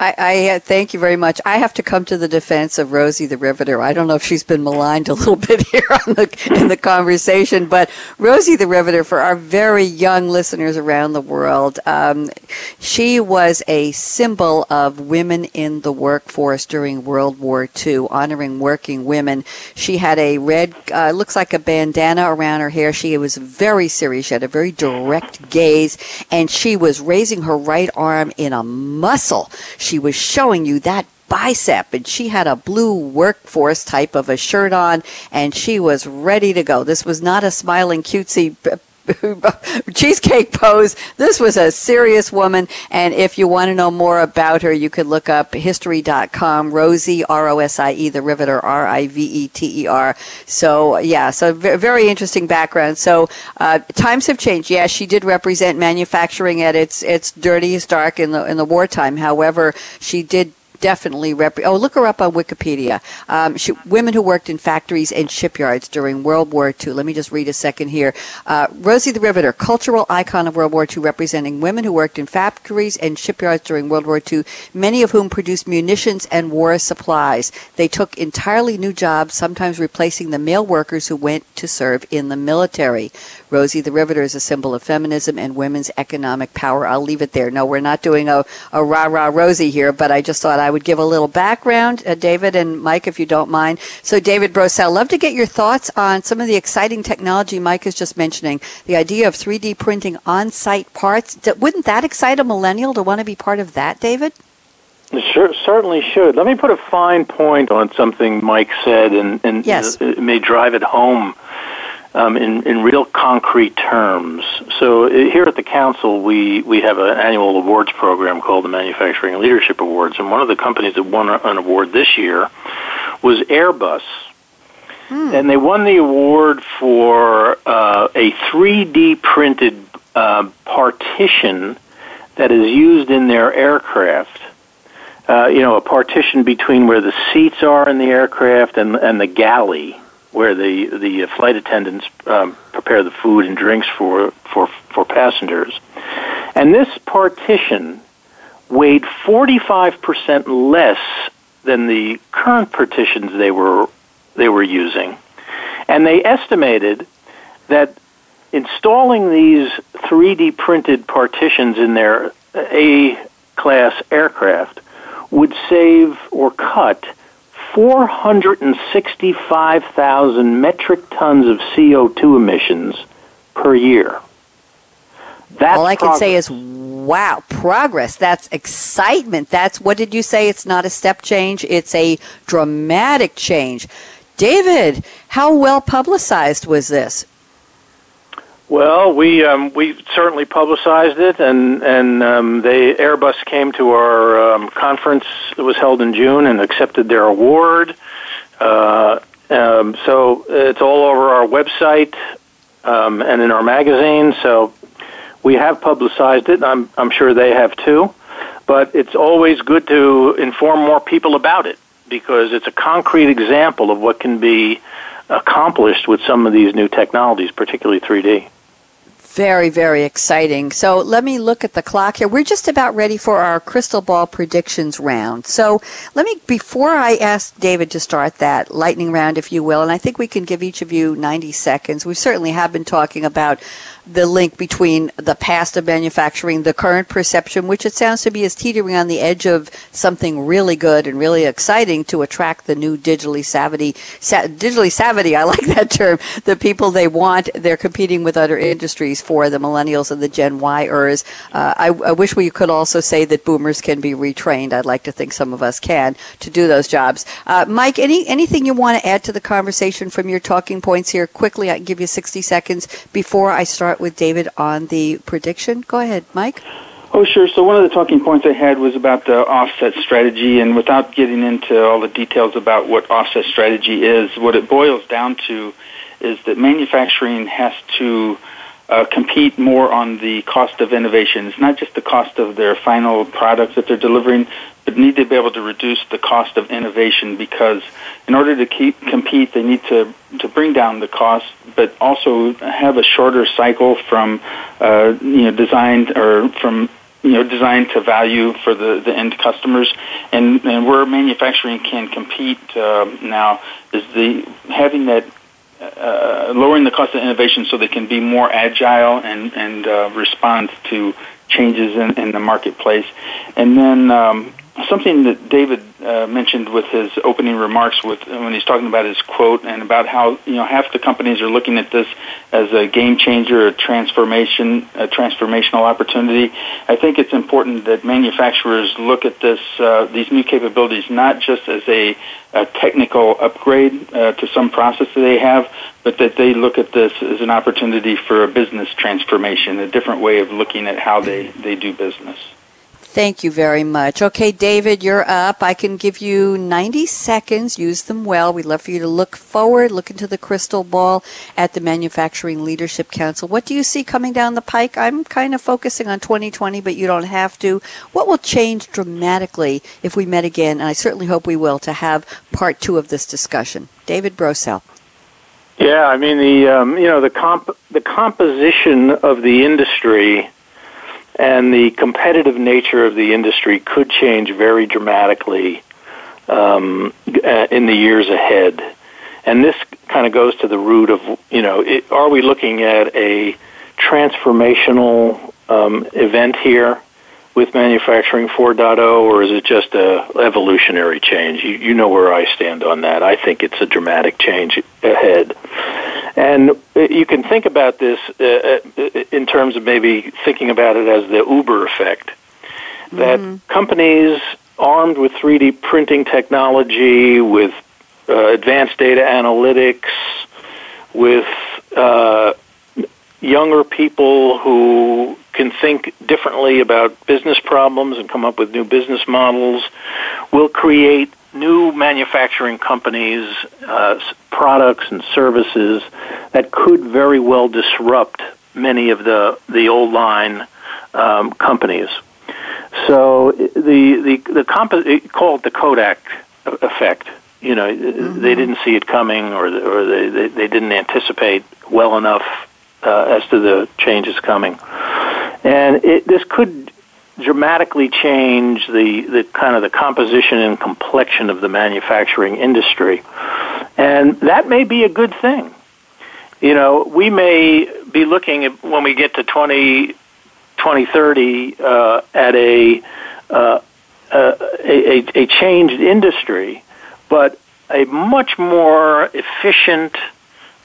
Speaker 2: I, I uh, thank you very much. I have to come to the defense of Rosie the Riveter. I don't know if she's been maligned a little bit here the, in the conversation, but Rosie the Riveter, for our very young listeners around the world, um, she was a symbol of women in the workforce during World War II, honoring working women. She had a red, uh, looks like a bandana around her hair. She was very serious. She had a very direct gaze, and she was raising her right arm in a muscle. She she was showing you that bicep and she had a blue workforce type of a shirt on and she was ready to go. This was not a smiling cutesy cheesecake pose. This was a serious woman, and if you want to know more about her, you could look up history.com. Rosie R O S I E, the Riveter R I V E T E R. So yeah, so very interesting background. So uh, times have changed. Yeah, she did represent manufacturing at its its dirtiest dark in the in the wartime. However, she did definitely rep. Oh, look her up on Wikipedia. Um, she, women who worked in factories and shipyards during World War II. Let me just read a second here. Uh, Rosie the Riveter, cultural icon of World War II, representing women who worked in factories and shipyards during World War II, many of whom produced munitions and war supplies. They took entirely new jobs, sometimes replacing the male workers who went to serve in the military. Rosie the Riveter is a symbol of feminism and women's economic power. I'll leave it there. No, we're not doing a, a rah rah Rosie here, but I just thought I would give a little background, uh, David and Mike, if you don't mind. So, David Brousell, love to get your thoughts on some of the exciting technology Mike is just mentioning. The idea of 3D printing on site parts. Wouldn't that excite a millennial to want to be part of that, David?
Speaker 3: It sure, certainly should. Let me put a fine point on something Mike said, and, and
Speaker 2: yes.
Speaker 3: it may drive it home um, in, in real concrete terms. So uh, here at the council, we, we have an annual awards program called the Manufacturing Leadership Awards, and one of the companies that won an award this year was Airbus. Hmm. And they won the award for uh, a 3D printed uh, partition that is used in their aircraft. Uh, you know, a partition between where the seats are in the aircraft and, and the galley where the the flight attendants um, prepare the food and drinks for for for passengers. And this partition weighed 45% less than the current partitions they were they were using. And they estimated that installing these 3D printed partitions in their A class aircraft would save or cut 465,000 metric tons of CO2 emissions per year.
Speaker 2: That's All I progress. can say is, wow, progress. That's excitement. That's, what did you say? It's not a step change, it's a dramatic change. David, how well publicized was this?
Speaker 3: Well, we um, we certainly publicized it, and and um, they Airbus came to our um, conference that was held in June and accepted their award. Uh, um, so it's all over our website um, and in our magazine. So we have publicized it. I'm I'm sure they have too, but it's always good to inform more people about it because it's a concrete example of what can be accomplished with some of these new technologies, particularly 3D.
Speaker 2: Very, very exciting. So let me look at the clock here. We're just about ready for our crystal ball predictions round. So let me, before I ask David to start that lightning round, if you will, and I think we can give each of you 90 seconds. We certainly have been talking about the link between the past of manufacturing, the current perception, which it sounds to be is teetering on the edge of something really good and really exciting to attract the new digitally savvy, sa- digitally savvy. I like that term. The people they want. They're competing with other industries. for the millennials and the Gen Yers. Uh, I, I, wish we could also say that boomers can be retrained. I'd like to think some of us can to do those jobs. Uh, Mike, any anything you want to add to the conversation from your talking points here? Quickly, I can give you 60 seconds before I start with David on the prediction. Go ahead, Mike.
Speaker 4: Oh, sure. So one of the talking points I had was about the offset strategy, and without getting into all the details about what offset strategy is, what it boils down to is that manufacturing has to uh, compete more on the cost of innovation. It's not just the cost of their final products that they're delivering, but need to be able to reduce the cost of innovation because in order to keep compete, they need to to bring down the cost, but also have a shorter cycle from uh, you know design or from you know, designed to value for the, the end customers. And, and where manufacturing can compete uh, now is the having that uh, lowering the cost of innovation so they can be more agile and and uh, respond to changes in, in the marketplace. And then um, something that David uh, mentioned with his opening remarks with when he's talking about his quote and about how you know half the companies are looking at this as a game changer, a transformation, a transformational opportunity. I think it's important that manufacturers look at this uh, these new capabilities not just as a, a technical upgrade uh, to some process that they have, but that they look at this as an opportunity for a business transformation, a different way of looking at how they, they do business.
Speaker 2: Thank you very much. Okay, David, you're up. I can give you 90 seconds. Use them well. We'd love for you to look forward, look into the crystal ball at the Manufacturing Leadership Council. What do you see coming down the pike? I'm kind of focusing on 2020, but you don't have to. What will change dramatically if we met again? And I certainly hope we will to have part two of this discussion. David Brousell.
Speaker 3: Yeah, I mean the um, you know the comp the composition of the industry and the competitive nature of the industry could change very dramatically um, uh, in the years ahead. And this kind of goes to the root of, you know, it, are we looking at a transformational um, event here with manufacturing 4.0, or is it just a evolutionary change? You, you know where I stand on that. I think it's a dramatic change ahead. And you can think about this uh, uh, in terms of maybe thinking about it as the Uber effect. That mm-hmm. companies armed with 3D printing technology, with uh, advanced data analytics, with uh, younger people who can think differently about business problems and come up with new business models will create new manufacturing companies, uh, products and services that could very well disrupt many of the the old line um, companies. So the the the comp- called the Kodak effect. You know, mm-hmm. they didn't see it coming, or or they, they they didn't anticipate well enough uh, as to the changes coming. And it, this could dramatically change the, the kind of the composition and complexion of the manufacturing industry. And that may be a good thing. You know, we may be looking at when we get to 20, 2030 uh, at a, uh, a, a changed industry, but a much more efficient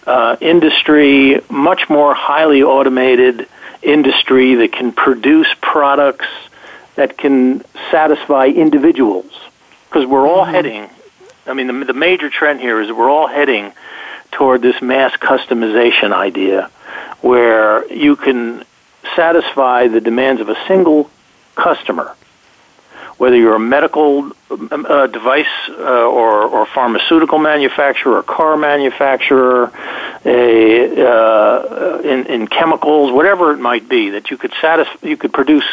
Speaker 3: uh, industry, much more highly automated industry that can produce products that can satisfy individuals. Because we're all mm-hmm. heading, I mean, the, the major trend here is we're all heading toward this mass customization idea where you can satisfy the demands of a single customer whether you're a medical uh, device uh, or, or pharmaceutical manufacturer, or car manufacturer, a, uh, in, in chemicals, whatever it might be, that you could satisfy, you could produce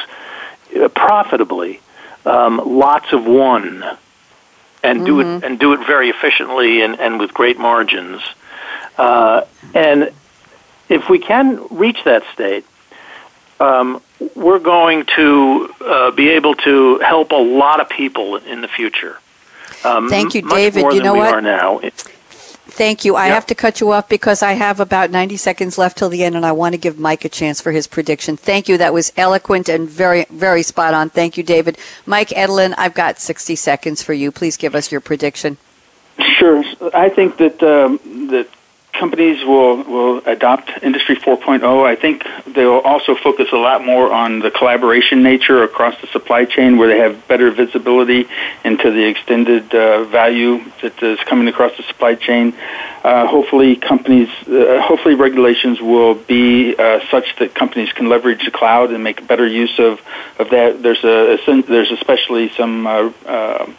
Speaker 3: uh, profitably um, lots of one, and mm-hmm. do it mm-hmm. and do it very efficiently and, and with great margins. Uh, and if we can reach that state, um, we're going to uh, be able to help a lot of people in the future.
Speaker 2: Um, Thank you, David.
Speaker 3: you
Speaker 2: know what?
Speaker 3: now.
Speaker 2: Thank you. I yep. have to cut you off because I have about 90 seconds left till the end, and I want to give Mike a chance for his prediction. Thank you. That was eloquent and very, very spot on. Thank you, David. Mike Edelin, I've got 60 seconds for you. Please give us your prediction.
Speaker 4: Sure. I think that um, that companies will, will adopt Industry 4.0. I think they'll also focus a lot more on the collaboration nature across the supply chain where they have better visibility into the extended uh, value that is coming across the supply chain. Uh, hopefully, companies, uh, hopefully, regulations will be uh, such that companies can leverage the cloud and make better use of, of that. There's a, there's especially some uh, uh,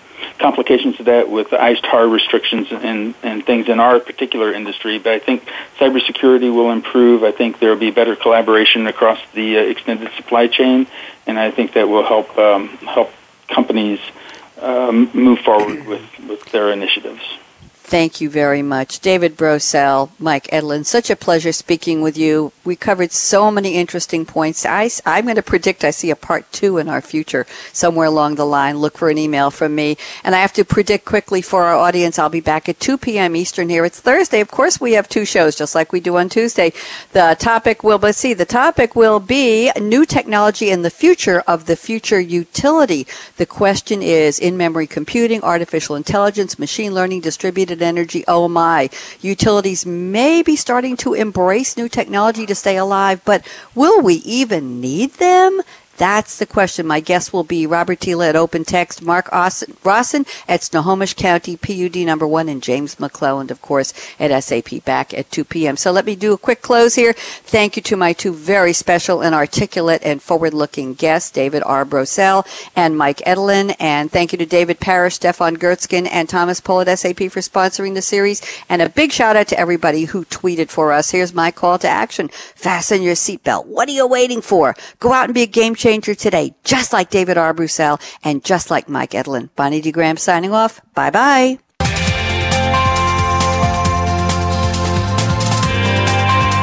Speaker 4: complications to that with the ITAR restrictions and, and things in our particular industry. But I think cybersecurity will improve. I think there will be better collaboration across the uh, extended supply chain, and I think that will help um, help companies um, move forward with, with their initiatives.
Speaker 2: Thank you very much. David Brousell, Mike Edelin, such a pleasure speaking with you. We covered so many interesting points. I, I'm going to predict I see a part two in our future somewhere along the line. Look for an email from me. And I have to predict quickly for our audience, I'll be back at 2 p.m. Eastern here. It's Thursday. Of course, we have two shows, just like we do on Tuesday. The topic will, but see, the topic will be new technology and the future of the future utility. The question is in-memory computing, artificial intelligence, machine learning, distributed energy. Oh my. Utilities may be starting to embrace new technology to stay alive, but will we even need them? That's the question. My guest will be Robert Tila at Open Text, Mark Rawson at Snohomish County PUD number one, and James McClelland, of course, at SAP back at 2 p.m. So let me do a quick close here. Thank you to my two very special and articulate and forward-looking guests, David R. Brousell and Mike Edelin. And thank you to David Parrish, Stefan Gertzkin, and Thomas Pohl at SAP for sponsoring the series. And a big shout out to everybody who tweeted for us. Here's my call to action. Fasten your seatbelt. What are you waiting for? Go out and be a game changer today, just like David R. Brousell and just like Mike Edelin. Bonnie D. Graham signing off. Bye bye.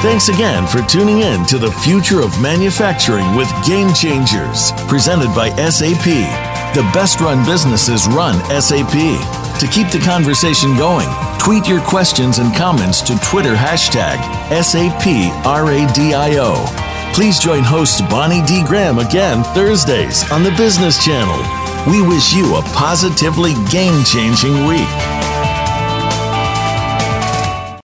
Speaker 1: Thanks again for tuning in to the future of manufacturing with Game Changers, presented by SAP. The best run businesses run SAP. To keep the conversation going, tweet your questions and comments to Twitter hashtag SAPRADIO. Please join host Bonnie D. Graham again Thursdays on the Business Channel. We wish you a positively game changing week.